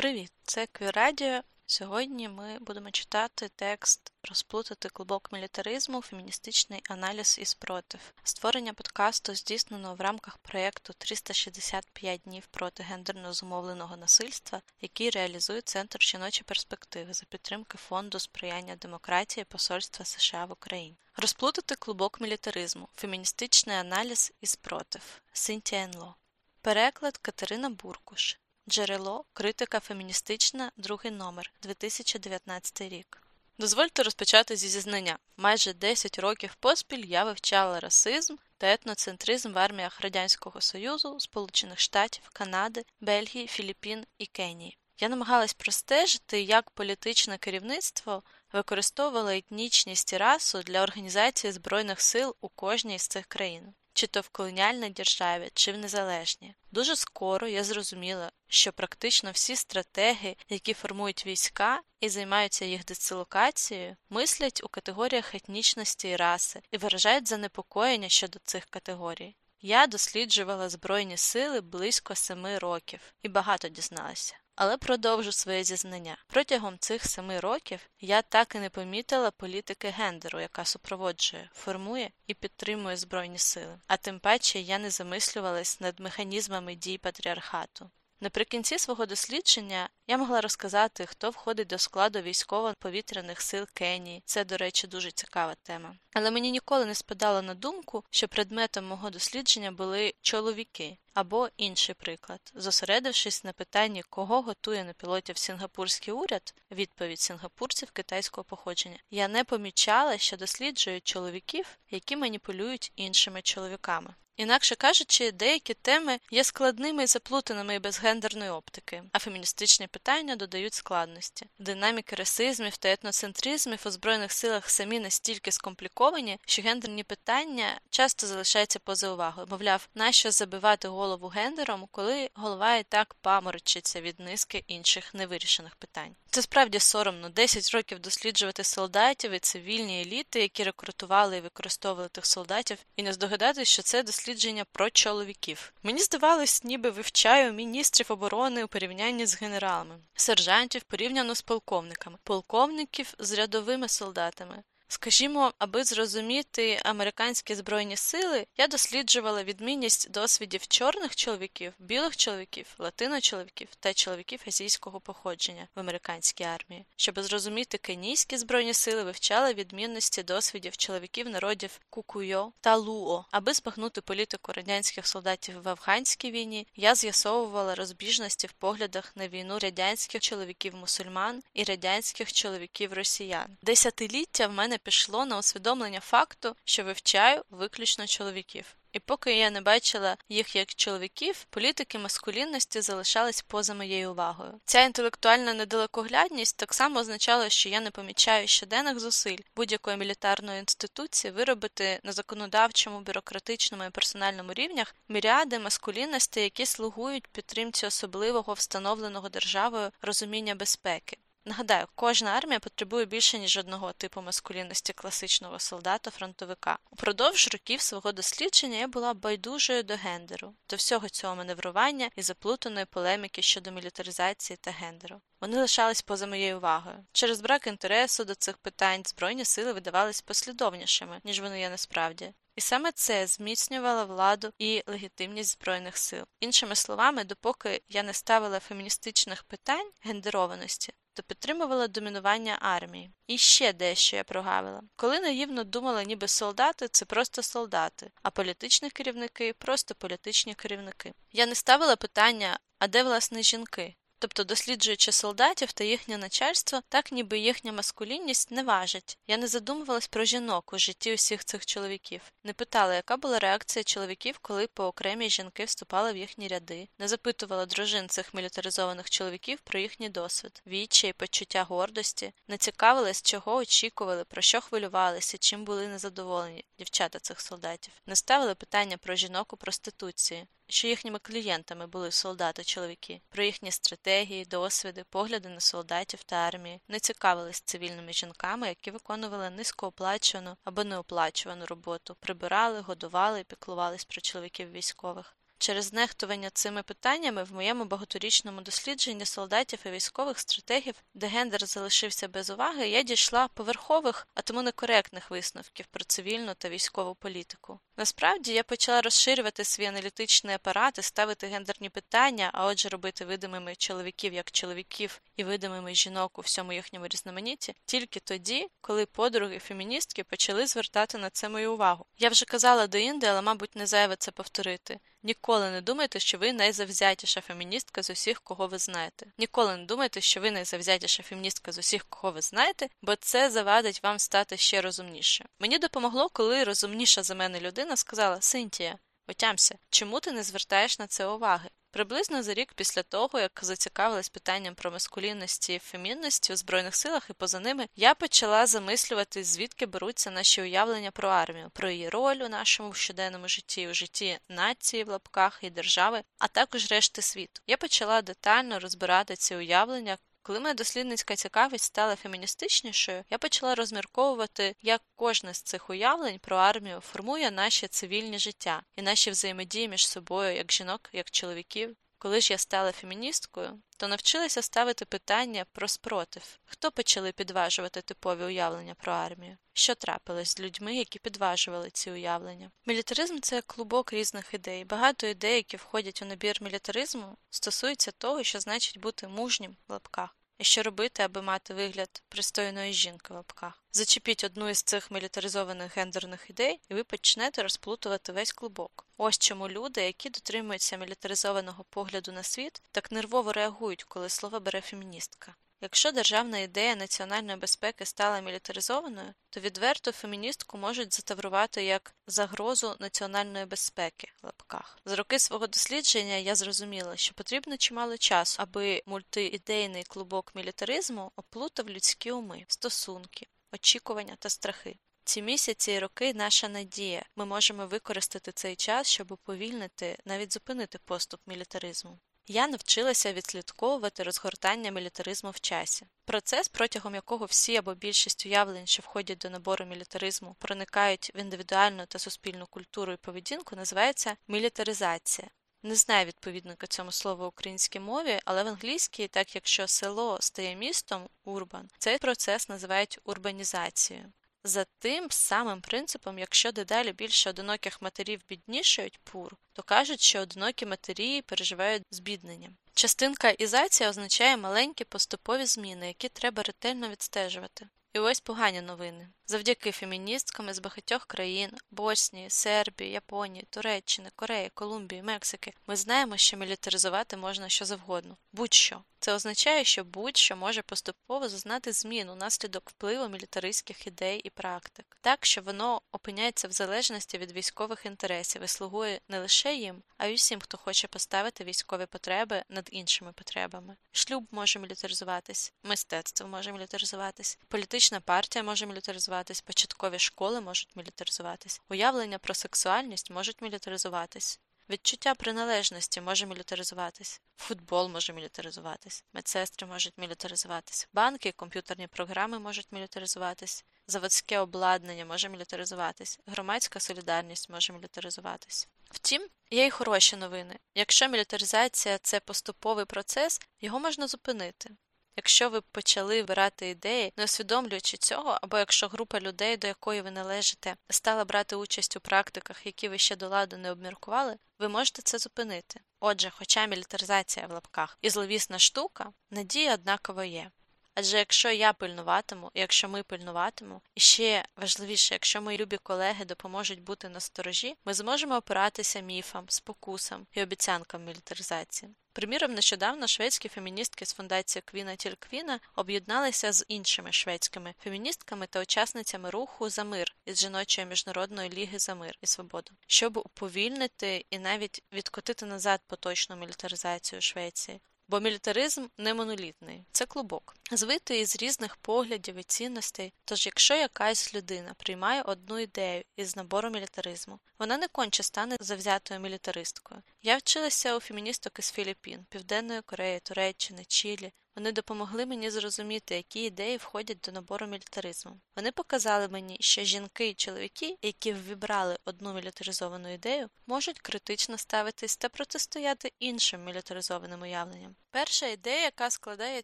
Привіт, це Квірадіо. Сьогодні ми будемо читати текст Розплутати клубок мілітаризму, феміністичний аналіз і спротив. Створення подкасту здійснено в рамках проєкту 365 днів проти гендерно зумовленого насильства, який реалізує Центр жіночі перспективи за підтримки Фонду сприяння демократії Посольства США в Україні. Розплутати клубок мілітаризму, феміністичний аналіз і спротив. Синтія Енло. Переклад Катерина Буркуш. Джерело Критика феміністична, другий номер 2019 рік. Дозвольте розпочати зі зізнання. Майже 10 років поспіль я вивчала расизм та етноцентризм в арміях Радянського Союзу, Сполучених Штатів, Канади, Бельгії, Філіппін і Кенії. Я намагалась простежити, як політичне керівництво використовувало етнічність і расу для організації збройних сил у кожній з цих країн чи то в колоніальній державі, чи в незалежній. Дуже скоро я зрозуміла, що практично всі стратеги, які формують війська і займаються їх дислокацією, мислять у категоріях етнічності і раси і виражають занепокоєння щодо цих категорій. Я досліджувала Збройні сили близько семи років і багато дізналася. Але продовжу своє зізнання. Протягом цих семи років я так і не помітила політики гендеру, яка супроводжує, формує і підтримує Збройні сили. А тим паче я не замислювалась над механізмами дій патріархату. Наприкінці свого дослідження я могла розказати, хто входить до складу військово-повітряних сил Кенії. Це, до речі, дуже цікава тема. Але мені ніколи не спадало на думку, що предметом мого дослідження були чоловіки. Або інший приклад, зосередившись на питанні, кого готує на пілотів сінгапурський уряд, відповідь сінгапурців китайського походження, я не помічала, що досліджують чоловіків, які маніпулюють іншими чоловіками. Інакше кажучи, деякі теми є складними і заплутаними без гендерної оптики, а феміністичні питання додають складності. Динаміки расизмів та етноцентризмів у збройних силах самі настільки скомпліковані, що гендерні питання часто залишаються поза увагою. Мовляв, нащо забивати голову гендером, коли голова і так паморочиться від низки інших невирішених питань. Це справді соромно 10 років досліджувати солдатів і цивільні еліти, які рекрутували і використовували тих солдатів, і не здогадатись, що це дослідження про чоловіків. Мені здавалось, ніби вивчаю міністрів оборони у порівнянні з генералами, сержантів порівняно з полковниками, полковників з рядовими солдатами. Скажімо, аби зрозуміти американські збройні сили, я досліджувала відмінність досвідів чорних чоловіків, білих чоловіків, латиночоловіків та чоловіків азійського походження в американській армії. Щоб зрозуміти кенійські збройні сили, вивчала відмінності досвідів чоловіків народів Кукуйо та Луо. Аби збагнути політику радянських солдатів в афганській війні, я з'ясовувала розбіжності в поглядах на війну радянських чоловіків мусульман і радянських чоловіків росіян. Десятиліття в мене пішло на усвідомлення факту, що вивчаю виключно чоловіків. І поки я не бачила їх як чоловіків, політики маскулінності залишались поза моєю увагою. Ця інтелектуальна недалекоглядність так само означала, що я не помічаю щоденних зусиль будь-якої мілітарної інституції виробити на законодавчому, бюрократичному і персональному рівнях міріади маскулінності, які слугують підтримці особливого встановленого державою розуміння безпеки. Нагадаю, кожна армія потребує більше ніж одного типу маскулінності класичного солдата-фронтовика. Упродовж років свого дослідження я була байдужою до гендеру, до всього цього маневрування і заплутаної полеміки щодо мілітаризації та гендеру. Вони лишались поза моєю увагою. Через брак інтересу до цих питань збройні сили видавались послідовнішими, ніж вони є насправді. І саме це зміцнювало владу і легітимність збройних сил. Іншими словами, допоки я не ставила феміністичних питань гендерованості, то підтримувала домінування армії. І ще дещо я прогавила. Коли наївно думала, ніби солдати це просто солдати, а політичні керівники просто політичні керівники. Я не ставила питання, а де власне жінки? Тобто, досліджуючи солдатів та їхнє начальство, так ніби їхня маскулінність не важить. Я не задумувалась про жінок у житті усіх цих чоловіків, не питала, яка була реакція чоловіків, коли по окремі жінки вступали в їхні ряди, не запитувала дружин цих мілітаризованих чоловіків про їхній досвід, віччя і почуття гордості, не цікавилась, чого очікували, про що хвилювалися, чим були незадоволені дівчата цих солдатів, не ставили питання про жінок у проституції що їхніми клієнтами були солдати-чоловіки, про їхні стратегії, досвіди, погляди на солдатів та армії, не цікавились цивільними жінками, які виконували низькооплачувану або неоплачувану роботу, прибирали, годували і піклувались про чоловіків військових. Через нехтування цими питаннями в моєму багаторічному дослідженні солдатів і військових стратегів, де гендер залишився без уваги, я дійшла поверхових, а тому некоректних висновків про цивільну та військову політику. Насправді я почала розширювати свій аналітичний апарат і ставити гендерні питання, а отже, робити видимими чоловіків як чоловіків і видимими жінок у всьому їхньому різноманітті, тільки тоді, коли подруги феміністки почали звертати на це мою увагу. Я вже казала до Інди, але, мабуть, не зайве це повторити. Ніколи не думайте, що ви найзавзятіша феміністка з усіх, кого ви знаєте. Ніколи не думайте, що ви найзавзятіша феміністка з усіх, кого ви знаєте, бо це завадить вам стати ще розумніше. Мені допомогло, коли розумніша за мене людина сказала Синтія, отямся, чому ти не звертаєш на це уваги? Приблизно за рік після того, як зацікавилась питанням про маскулінності і фемінності у Збройних силах і поза ними, я почала замислювати, звідки беруться наші уявлення про армію, про її роль у нашому щоденному житті, у житті нації в лапках і держави, а також решти світу. Я почала детально розбирати ці уявлення, коли моя дослідницька цікавість стала феміністичнішою, я почала розмірковувати, як кожне з цих уявлень про армію формує наші цивільні життя і наші взаємодії між собою, як жінок, як чоловіків. Коли ж я стала феміністкою, то навчилася ставити питання про спротив, хто почали підважувати типові уявлення про армію, що трапилось з людьми, які підважували ці уявлення. Мілітаризм це клубок різних ідей. Багато ідей, які входять у набір мілітаризму, стосуються того, що значить бути мужнім в лапках і що робити, аби мати вигляд пристойної жінки в лапках. Зачепіть одну із цих мілітаризованих гендерних ідей, і ви почнете розплутувати весь клубок. Ось чому люди, які дотримуються мілітаризованого погляду на світ, так нервово реагують, коли слово бере феміністка. Якщо державна ідея національної безпеки стала мілітаризованою, то відверто феміністку можуть затаврувати як загрозу національної безпеки лапках. З роки свого дослідження я зрозуміла, що потрібно чимало часу, аби мультиідейний клубок мілітаризму оплутав людські уми, стосунки, очікування та страхи. Ці місяці і роки наша надія. Ми можемо використати цей час, щоб уповільнити, навіть зупинити поступ мілітаризму. Я навчилася відслідковувати розгортання мілітаризму в часі. Процес, протягом якого всі або більшість уявлень, що входять до набору мілітаризму, проникають в індивідуальну та суспільну культуру і поведінку, називається мілітаризація. Не знаю відповідника цьому слову в українській мові, але в англійській, так якщо село стає містом урбан, цей процес називають урбанізацією. За тим самим принципом, якщо дедалі більше одиноких матерів біднішають пур, то кажуть, що одинокі матері переживають збіднення. Частинка ізація означає маленькі поступові зміни, які треба ретельно відстежувати. І ось погані новини. Завдяки феміністкам із багатьох країн Боснії, Сербії, Японії, Туреччини, Кореї, Колумбії, Мексики ми знаємо, що мілітаризувати можна що завгодно, будь-що. Це означає, що будь-що може поступово зазнати змін унаслідок впливу мілітаристських ідей і практик, так що воно опиняється в залежності від військових інтересів і слугує не лише їм, а й усім, хто хоче поставити військові потреби над іншими потребами. Шлюб може мілітаризуватись, мистецтво може мілітаризуватись, політична партія може мілітаризуватись, початкові школи можуть мілітаризуватись, уявлення про сексуальність можуть мілітаризуватись. Відчуття приналежності може мілітаризуватись, футбол може мілітаризуватись, медсестри можуть мілітаризуватись, банки комп'ютерні програми можуть мілітаризуватись, заводське обладнання може мілітаризуватись, громадська солідарність може мілітаризуватись. Втім, є й хороші новини. Якщо мілітаризація це поступовий процес, його можна зупинити. Якщо ви почали вибирати ідеї, не усвідомлюючи цього, або якщо група людей, до якої ви належите, стала брати участь у практиках, які ви ще до ладу не обміркували, ви можете це зупинити. Отже, хоча мілітаризація в лапках і зловісна штука, надія однаково є. Адже якщо я пильнуватиму, якщо ми пильнуватимемо, і ще важливіше, якщо мої любі колеги допоможуть бути на сторожі, ми зможемо опиратися міфам, спокусам і обіцянкам мілітаризації. Приміром, нещодавно шведські феміністки з фундації Квіна Тіль Квіна об'єдналися з іншими шведськими феміністками та учасницями руху за мир із жіночої міжнародної ліги за мир і свободу, щоб уповільнити і навіть відкотити назад поточну мілітаризацію Швеції. Бо мілітаризм не монолітний, це клубок, звитий із різних поглядів і цінностей. Тож, якщо якась людина приймає одну ідею із набору мілітаризму, вона не конче стане завзятою мілітаристкою. Я вчилася у феміністок із Філіппін, Південної Кореї, Туреччини, Чилі. Вони допомогли мені зрозуміти, які ідеї входять до набору мілітаризму. Вони показали мені, що жінки і чоловіки, які ввібрали одну мілітаризовану ідею, можуть критично ставитись та протистояти іншим мілітаризованим уявленням. Перша ідея, яка складає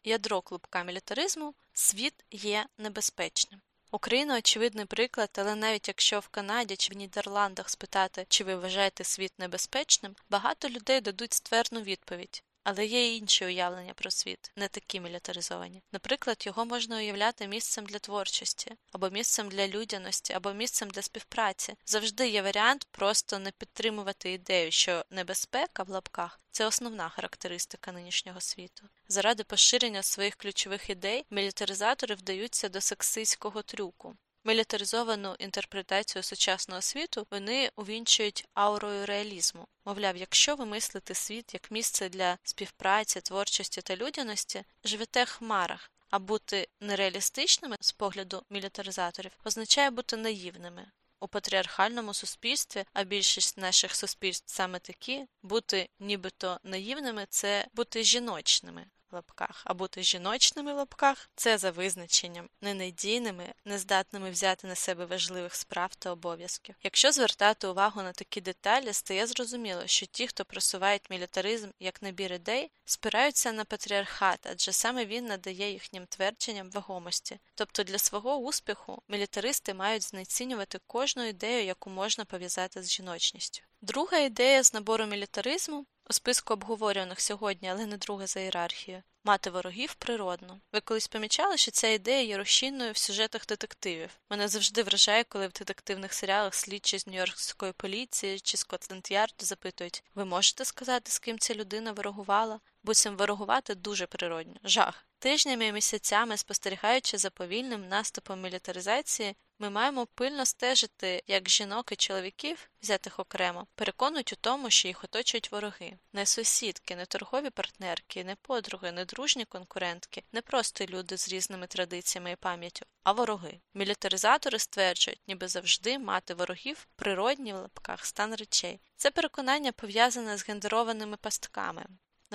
ядро клубка мілітаризму, світ є небезпечним. Україна очевидний приклад, але навіть якщо в Канаді чи в Нідерландах спитати, чи ви вважаєте світ небезпечним, багато людей дадуть ствердну відповідь. Але є й інші уявлення про світ, не такі мілітаризовані. Наприклад, його можна уявляти місцем для творчості, або місцем для людяності, або місцем для співпраці. Завжди є варіант просто не підтримувати ідею, що небезпека в лапках це основна характеристика нинішнього світу. Заради поширення своїх ключових ідей мілітаризатори вдаються до сексистського трюку. Мілітаризовану інтерпретацію сучасного світу вони увінчують аурою реалізму. Мовляв, якщо ви мислите світ як місце для співпраці, творчості та людяності, живете в хмарах, а бути нереалістичними з погляду мілітаризаторів означає бути наївними. У патріархальному суспільстві, а більшість наших суспільств саме такі, бути нібито наївними це бути жіночними лапках, а бути жіночними лапках це за визначенням ненадійними, нездатними взяти на себе важливих справ та обов'язків. Якщо звертати увагу на такі деталі, стає зрозуміло, що ті, хто просувають мілітаризм як набір ідей, спираються на патріархат, адже саме він надає їхнім твердженням вагомості. Тобто для свого успіху мілітаристи мають знецінювати кожну ідею, яку можна пов'язати з жіночністю. Друга ідея з набору мілітаризму у списку обговорюваних сьогодні, але не друга за ієрархією. Мати ворогів природно. Ви колись помічали, що ця ідея є розчинною в сюжетах детективів. Мене завжди вражає, коли в детективних серіалах слідчі з Нью-Йоркської поліції чи Скотленд Ярд запитують: ви можете сказати, з ким ця людина ворогувала? Буцім ворогувати дуже природньо. Жах. Тижнями і місяцями, спостерігаючи за повільним наступом мілітаризації, ми маємо пильно стежити, як жінок і чоловіків, взятих окремо, переконують у тому, що їх оточують вороги, не сусідки, не торгові партнерки, не подруги, не дружні конкурентки, не просто люди з різними традиціями і пам'яттю, а вороги. Мілітаризатори стверджують, ніби завжди мати ворогів природній в лапках стан речей. Це переконання пов'язане з гендерованими пастками.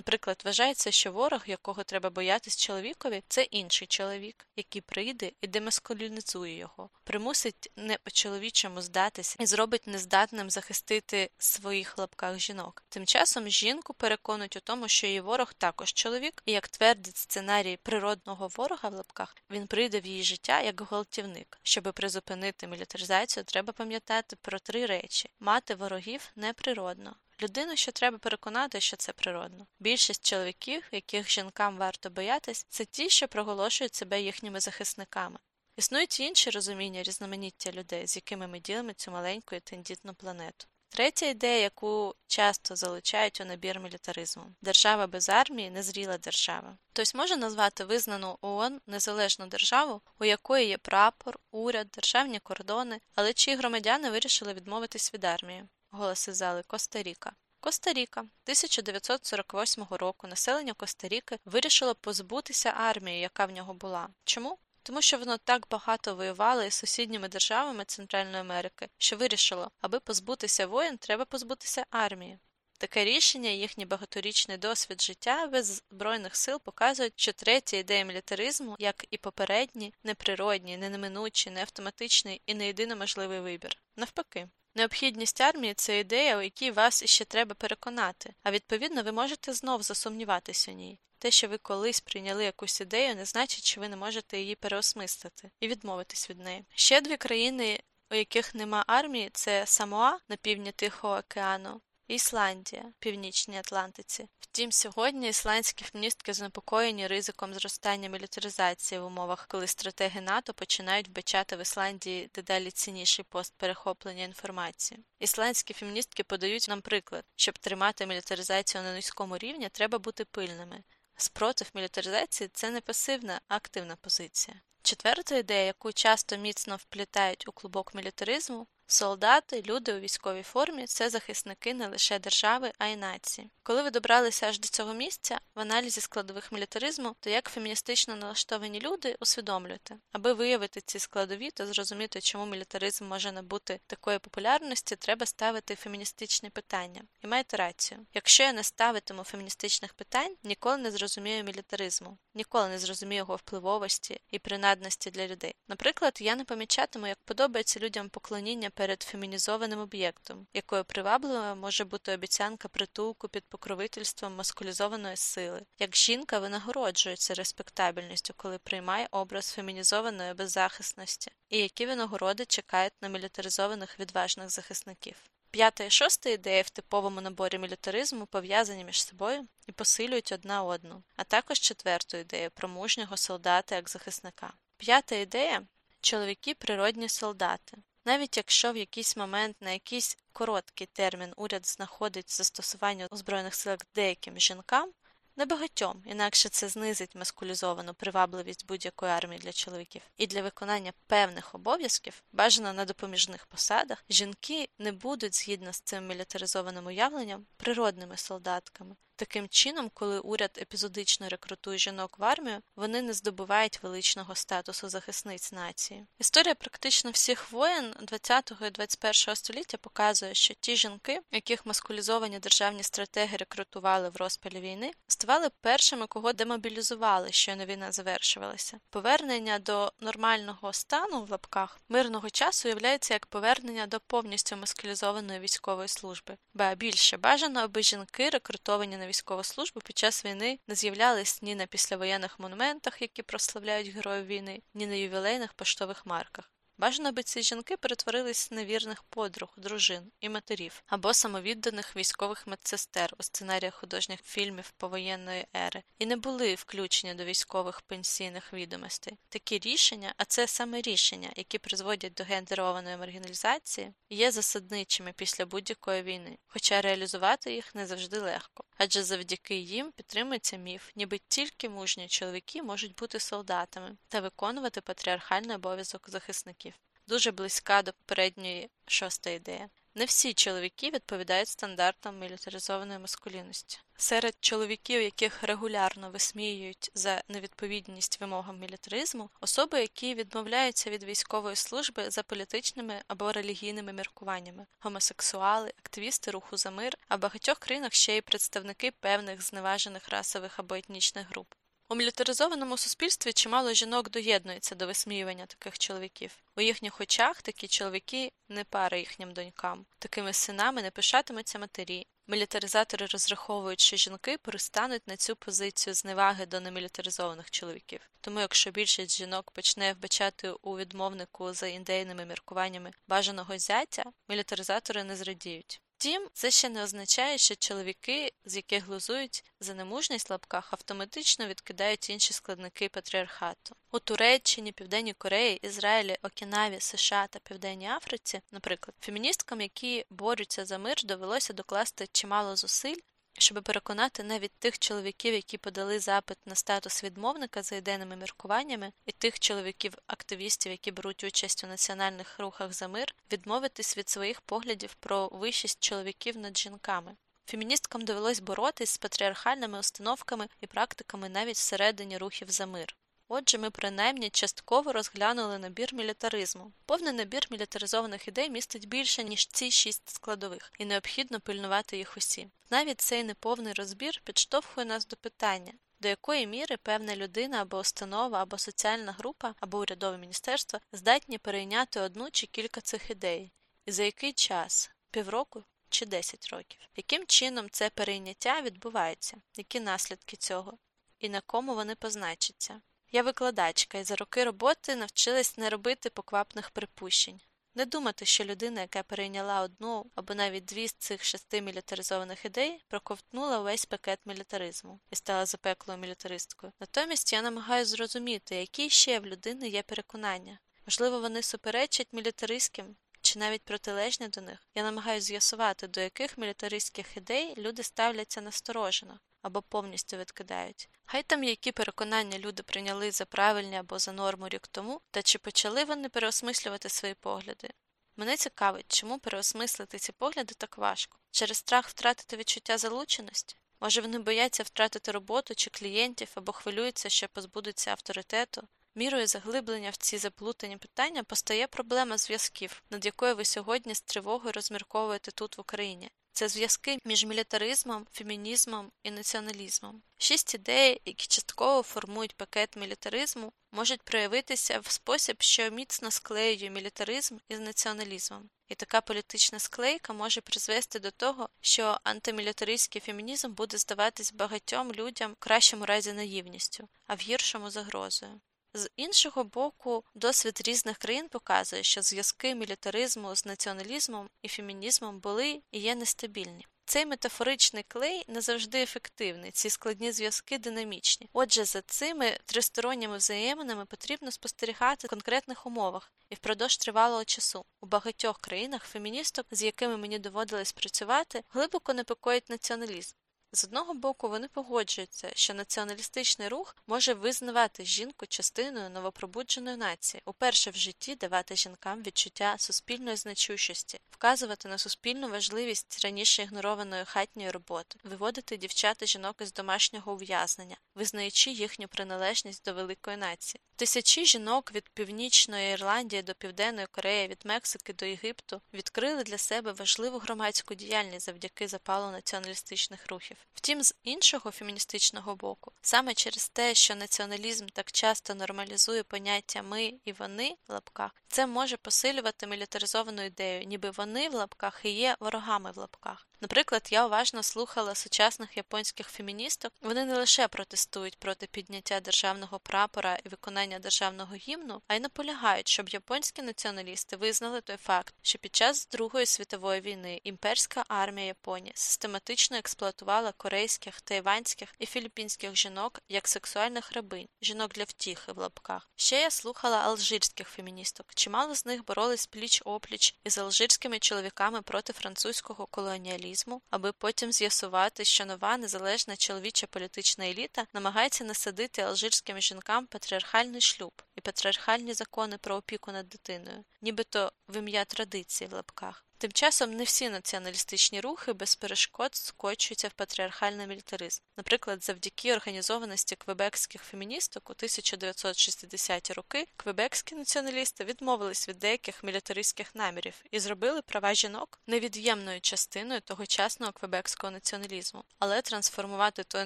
Наприклад, вважається, що ворог, якого треба боятись чоловікові, це інший чоловік, який прийде і демаскулінізує його, примусить не по чоловічому здатися і зробить нездатним захистити своїх лапках жінок. Тим часом жінку переконують у тому, що її ворог також чоловік, і як твердить сценарій природного ворога в лапках, він прийде в її життя як гвалтівник. Щоби призупинити мілітаризацію, треба пам'ятати про три речі: мати ворогів неприродно. Людину, що треба переконати, що це природно. Більшість чоловіків, яких жінкам варто боятись, це ті, що проголошують себе їхніми захисниками. Існують інші розуміння різноманіття людей, з якими ми ділимо цю маленьку і тендітну планету. Третя ідея, яку часто залучають у набір мілітаризму держава без армії незріла держава. Хтось може назвати визнану ООН незалежну державу, у якої є прапор, уряд, державні кордони, але чиї громадяни вирішили відмовитись від армії голоси зали Коста-Ріка. Коста-Ріка 1948 року населення Коста-Ріки вирішило позбутися армії, яка в нього була. Чому? Тому що воно так багато воювало із сусідніми державами Центральної Америки, що вирішило, аби позбутися воїн, треба позбутися армії. Таке рішення, і їхній багаторічний досвід життя без збройних сил показують, що третя ідея мілітаризму, як і попередні, неприродні, не неминучі, не автоматичний і не єдино можливий вибір. Навпаки. Необхідність армії це ідея, у якій вас іще треба переконати, а відповідно ви можете знов засумніватися у ній. Те, що ви колись прийняли якусь ідею, не значить, що ви не можете її переосмислити і відмовитись від неї. Ще дві країни, у яких нема армії, це Самоа на півдні Тихого океану Ісландія, Північній Атлантиці. Втім, сьогодні ісландські феміністки занепокоєні ризиком зростання мілітаризації в умовах, коли стратеги НАТО починають вбачати в Ісландії дедалі цінніший пост перехоплення інформації. Ісландські феміністки подають нам приклад, щоб тримати мілітаризацію на низькому рівні, треба бути пильними. Спротив мілітаризації це не пасивна, а активна позиція. Четверта ідея, яку часто міцно вплітають у клубок мілітаризму, Солдати, люди у військовій формі це захисники не лише держави, а й нації. Коли ви добралися аж до цього місця, в аналізі складових мілітаризму, то як феміністично налаштовані люди усвідомлюєте, аби виявити ці складові та зрозуміти, чому мілітаризм може набути такої популярності, треба ставити феміністичні питання. І маєте рацію. Якщо я не ставитиму феміністичних питань, ніколи не зрозумію мілітаризму, ніколи не зрозумію його впливовості і принадності для людей. Наприклад, я не помічатиму, як подобається людям поклоніння перед фемінізованим об'єктом, якою привабливою може бути обіцянка притулку під покровительством маскулізованої сили, як жінка винагороджується респектабельністю, коли приймає образ фемінізованої беззахисності, і які винагороди чекають на мілітаризованих відважних захисників. П'ята і шоста ідея в типовому наборі мілітаризму пов'язані між собою і посилюють одна одну, а також четверту ідею про мужнього солдата як захисника. П'ята ідея чоловіки природні солдати. Навіть якщо в якийсь момент на якийсь короткий термін уряд знаходить застосування у збройних силах деяким жінкам, небагатьом, інакше це знизить маскулізовану привабливість будь-якої армії для чоловіків, і для виконання певних обов'язків, бажано на допоміжних посадах, жінки не будуть згідно з цим мілітаризованим уявленням природними солдатками. Таким чином, коли уряд епізодично рекрутує жінок в армію, вони не здобувають величного статусу захисниць нації. Історія практично всіх воєн ХХ і ХХІ століття показує, що ті жінки, яких маскулізовані державні стратеги рекрутували в розпалі війни, ставали першими, кого демобілізували, щойно війна завершувалася. Повернення до нормального стану в лапках мирного часу являється як повернення до повністю маскулізованої військової служби, ба більше бажано, аби жінки рекрутовані на військову службу під час війни не з'являлись ні на післявоєнних монументах, які прославляють героїв війни, ні на ювілейних поштових марках. Бажано, аби ці жінки перетворились на вірних подруг, дружин і матерів або самовідданих військових медсестер у сценаріях художніх фільмів повоєнної ери і не були включені до військових пенсійних відомостей. Такі рішення, а це саме рішення, які призводять до гендерованої маргіналізації, є засадничими після будь-якої війни, хоча реалізувати їх не завжди легко. Адже завдяки їм підтримується міф, ніби тільки мужні чоловіки можуть бути солдатами та виконувати патріархальний обов'язок захисників дуже близька до попередньої шоста ідея. Не всі чоловіки відповідають стандартам мілітаризованої маскулінності. Серед чоловіків, яких регулярно висміюють за невідповідність вимогам мілітаризму, особи, які відмовляються від військової служби за політичними або релігійними міркуваннями, гомосексуали, активісти руху за мир, а в багатьох країнах ще й представники певних зневажених расових або етнічних груп. У мілітаризованому суспільстві чимало жінок доєднується до висміювання таких чоловіків. У їхніх очах такі чоловіки не пара їхнім донькам. Такими синами не пишатимуться матері. Мілітаризатори розраховують, що жінки перестануть на цю позицію зневаги до немілітаризованих чоловіків. Тому, якщо більшість жінок почне вбачати у відмовнику за ідейними міркуваннями бажаного зятя, мілітаризатори не зрадіють. Втім, це ще не означає, що чоловіки, з яких глузують за немужність в лапках, автоматично відкидають інші складники патріархату. У Туреччині, Південній Кореї, Ізраїлі, Окінаві, США та Південній Африці, наприклад, феміністкам, які борються за мир, довелося докласти чимало зусиль, щоб переконати навіть тих чоловіків, які подали запит на статус відмовника за ідейними міркуваннями, і тих чоловіків-активістів, які беруть участь у національних рухах за мир, відмовитись від своїх поглядів про вищість чоловіків над жінками. Феміністкам довелось боротись з патріархальними установками і практиками навіть всередині рухів за мир. Отже, ми принаймні частково розглянули набір мілітаризму. Повний набір мілітаризованих ідей містить більше, ніж ці шість складових, і необхідно пильнувати їх усі. Навіть цей неповний розбір підштовхує нас до питання. До якої міри певна людина або установа, або соціальна група, або урядове міністерство здатні перейняти одну чи кілька цих ідей, і за який час півроку чи десять років? Яким чином це перейняття відбувається? Які наслідки цього? І на кому вони позначаться? Я викладачка і за роки роботи навчилась не робити поквапних припущень, не думати, що людина, яка перейняла одну або навіть дві з цих шести мілітаризованих ідей, проковтнула весь пакет мілітаризму і стала запеклою мілітаристкою. Натомість я намагаюся зрозуміти, які ще в людини є переконання. Можливо, вони суперечать мілітаристським чи навіть протилежні до них. Я намагаюся з'ясувати, до яких мілітаристських ідей люди ставляться насторожено або повністю відкидають. Хай там які переконання люди прийняли за правильні або за норму рік тому, та чи почали вони переосмислювати свої погляди. Мене цікавить, чому переосмислити ці погляди так важко через страх втратити відчуття залученості. Може, вони бояться втратити роботу чи клієнтів або хвилюються, що позбудуться авторитету. Мірою заглиблення в ці заплутані питання постає проблема зв'язків, над якою ви сьогодні з тривогою розмірковуєте тут в Україні. Це зв'язки між мілітаризмом, фемінізмом і націоналізмом. Шість ідей, які частково формують пакет мілітаризму, можуть проявитися в спосіб, що міцно склеює мілітаризм із націоналізмом. І така політична склейка може призвести до того, що антимілітаристський фемінізм буде здаватись багатьом людям в кращому разі наївністю, а в гіршому загрозою. З іншого боку, досвід різних країн показує, що зв'язки мілітаризму з націоналізмом і фемінізмом були і є нестабільні. Цей метафоричний клей не завжди ефективний, ці складні зв'язки динамічні. Отже, за цими тристоронніми взаєминами потрібно спостерігати в конкретних умовах і впродовж тривалого часу. У багатьох країнах феміністок, з якими мені доводилось працювати, глибоко непокоїть націоналізм. З одного боку, вони погоджуються, що націоналістичний рух може визнавати жінку частиною новопробудженої нації, уперше в житті давати жінкам відчуття суспільної значущості, вказувати на суспільну важливість раніше ігнорованої хатньої роботи, виводити дівчат і жінок із домашнього ув'язнення, визнаючи їхню приналежність до великої нації. Тисячі жінок від північної Ірландії до Південної Кореї, від Мексики до Єгипту відкрили для себе важливу громадську діяльність завдяки запалу націоналістичних рухів. Втім, з іншого феміністичного боку, саме через те, що націоналізм так часто нормалізує поняття ми і вони в лапках, це може посилювати мілітаризовану ідею, ніби вони в лапках і є ворогами в лапках. Наприклад, я уважно слухала сучасних японських феміністок. Вони не лише протестують проти підняття державного прапора і виконання державного гімну, а й наполягають, щоб японські націоналісти визнали той факт, що під час Другої світової війни імперська армія Японії систематично експлуатувала корейських, тайванських і філіппінських жінок як сексуальних рабинь, жінок для втіхи в лапках. Ще я слухала алжирських феміністок. Чимало з них боролись пліч опліч із алжирськими чоловіками проти французького колоніалізму націоналізму, аби потім з'ясувати, що нова незалежна чоловіча політична еліта намагається насадити алжирським жінкам патріархальний шлюб і патріархальні закони про опіку над дитиною, нібито в ім'я традиції в лапках. Тим часом не всі націоналістичні рухи без перешкод скочуються в патріархальний мілітаризм. Наприклад, завдяки організованості квебекських феміністок у 1960-ті роки квебекські націоналісти відмовились від деяких мілітаристських намірів і зробили права жінок невід'ємною частиною тогочасного квебекського націоналізму. Але трансформувати той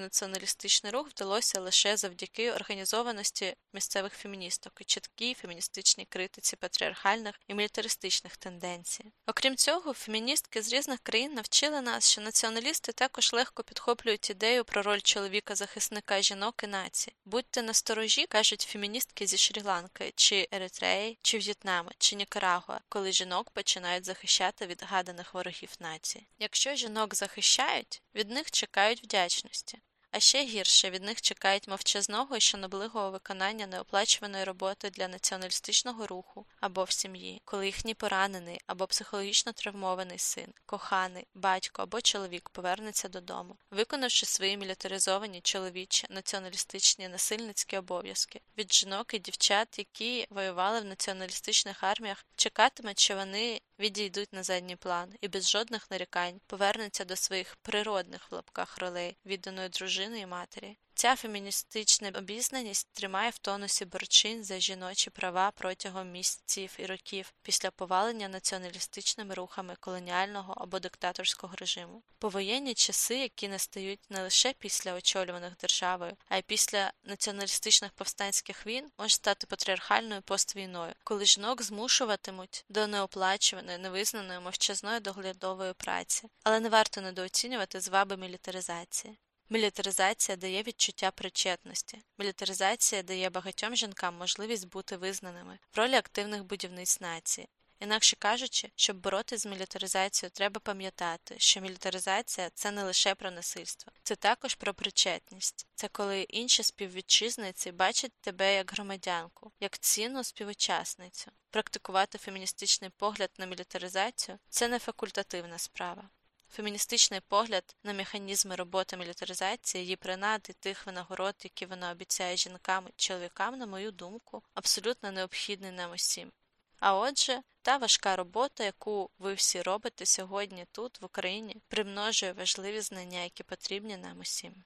націоналістичний рух вдалося лише завдяки організованості місцевих феміністок і чіткій феміністичній критиці патріархальних і мілітаристичних тенденцій. Окрім цього, феміністки з різних країн навчили нас, що націоналісти також легко підхоплюють ідею про роль чоловіка-захисника жінок і нації. Будьте насторожі, кажуть феміністки зі Шрі-Ланки, чи Еритреї, чи В'єтнаму, чи Нікарагуа, коли жінок починають захищати від гаданих ворогів нації. Якщо жінок захищають, від них чекають вдячності. А ще гірше від них чекають мовчазного і шанобливого виконання неоплачуваної роботи для націоналістичного руху або в сім'ї, коли їхній поранений або психологічно травмований син, коханий, батько або чоловік повернеться додому, виконавши свої мілітаризовані чоловічі націоналістичні насильницькі обов'язки. Від жінок і дівчат, які воювали в націоналістичних арміях, чекатимуть, що вони відійдуть на задній план і без жодних нарікань повернуться до своїх природних в лапках ролей відданої дружини і матері. Ця феміністична обізнаність тримає в тонусі борчин за жіночі права протягом місяців і років після повалення націоналістичними рухами колоніального або диктаторського режиму. Повоєнні часи, які настають не лише після очолюваних державою, а й після націоналістичних повстанських війн, може стати патріархальною поствійною, коли жінок змушуватимуть до неоплачуваної, невизнаної мовчазної доглядової праці, але не варто недооцінювати зваби мілітаризації. Мілітаризація дає відчуття причетності. Мілітаризація дає багатьом жінкам можливість бути визнаними в ролі активних будівниць нації. Інакше кажучи, щоб боротися з мілітаризацією, треба пам'ятати, що мілітаризація це не лише про насильство, це також про причетність. Це коли інші співвітчизниці бачать тебе як громадянку, як цінну співучасницю. Практикувати феміністичний погляд на мілітаризацію це не факультативна справа. Феміністичний погляд на механізми роботи мілітаризації, її принади тих винагород, які вона обіцяє жінкам і чоловікам, на мою думку, абсолютно необхідний нам усім. А отже, та важка робота, яку ви всі робите сьогодні тут, в Україні, примножує важливі знання, які потрібні нам усім.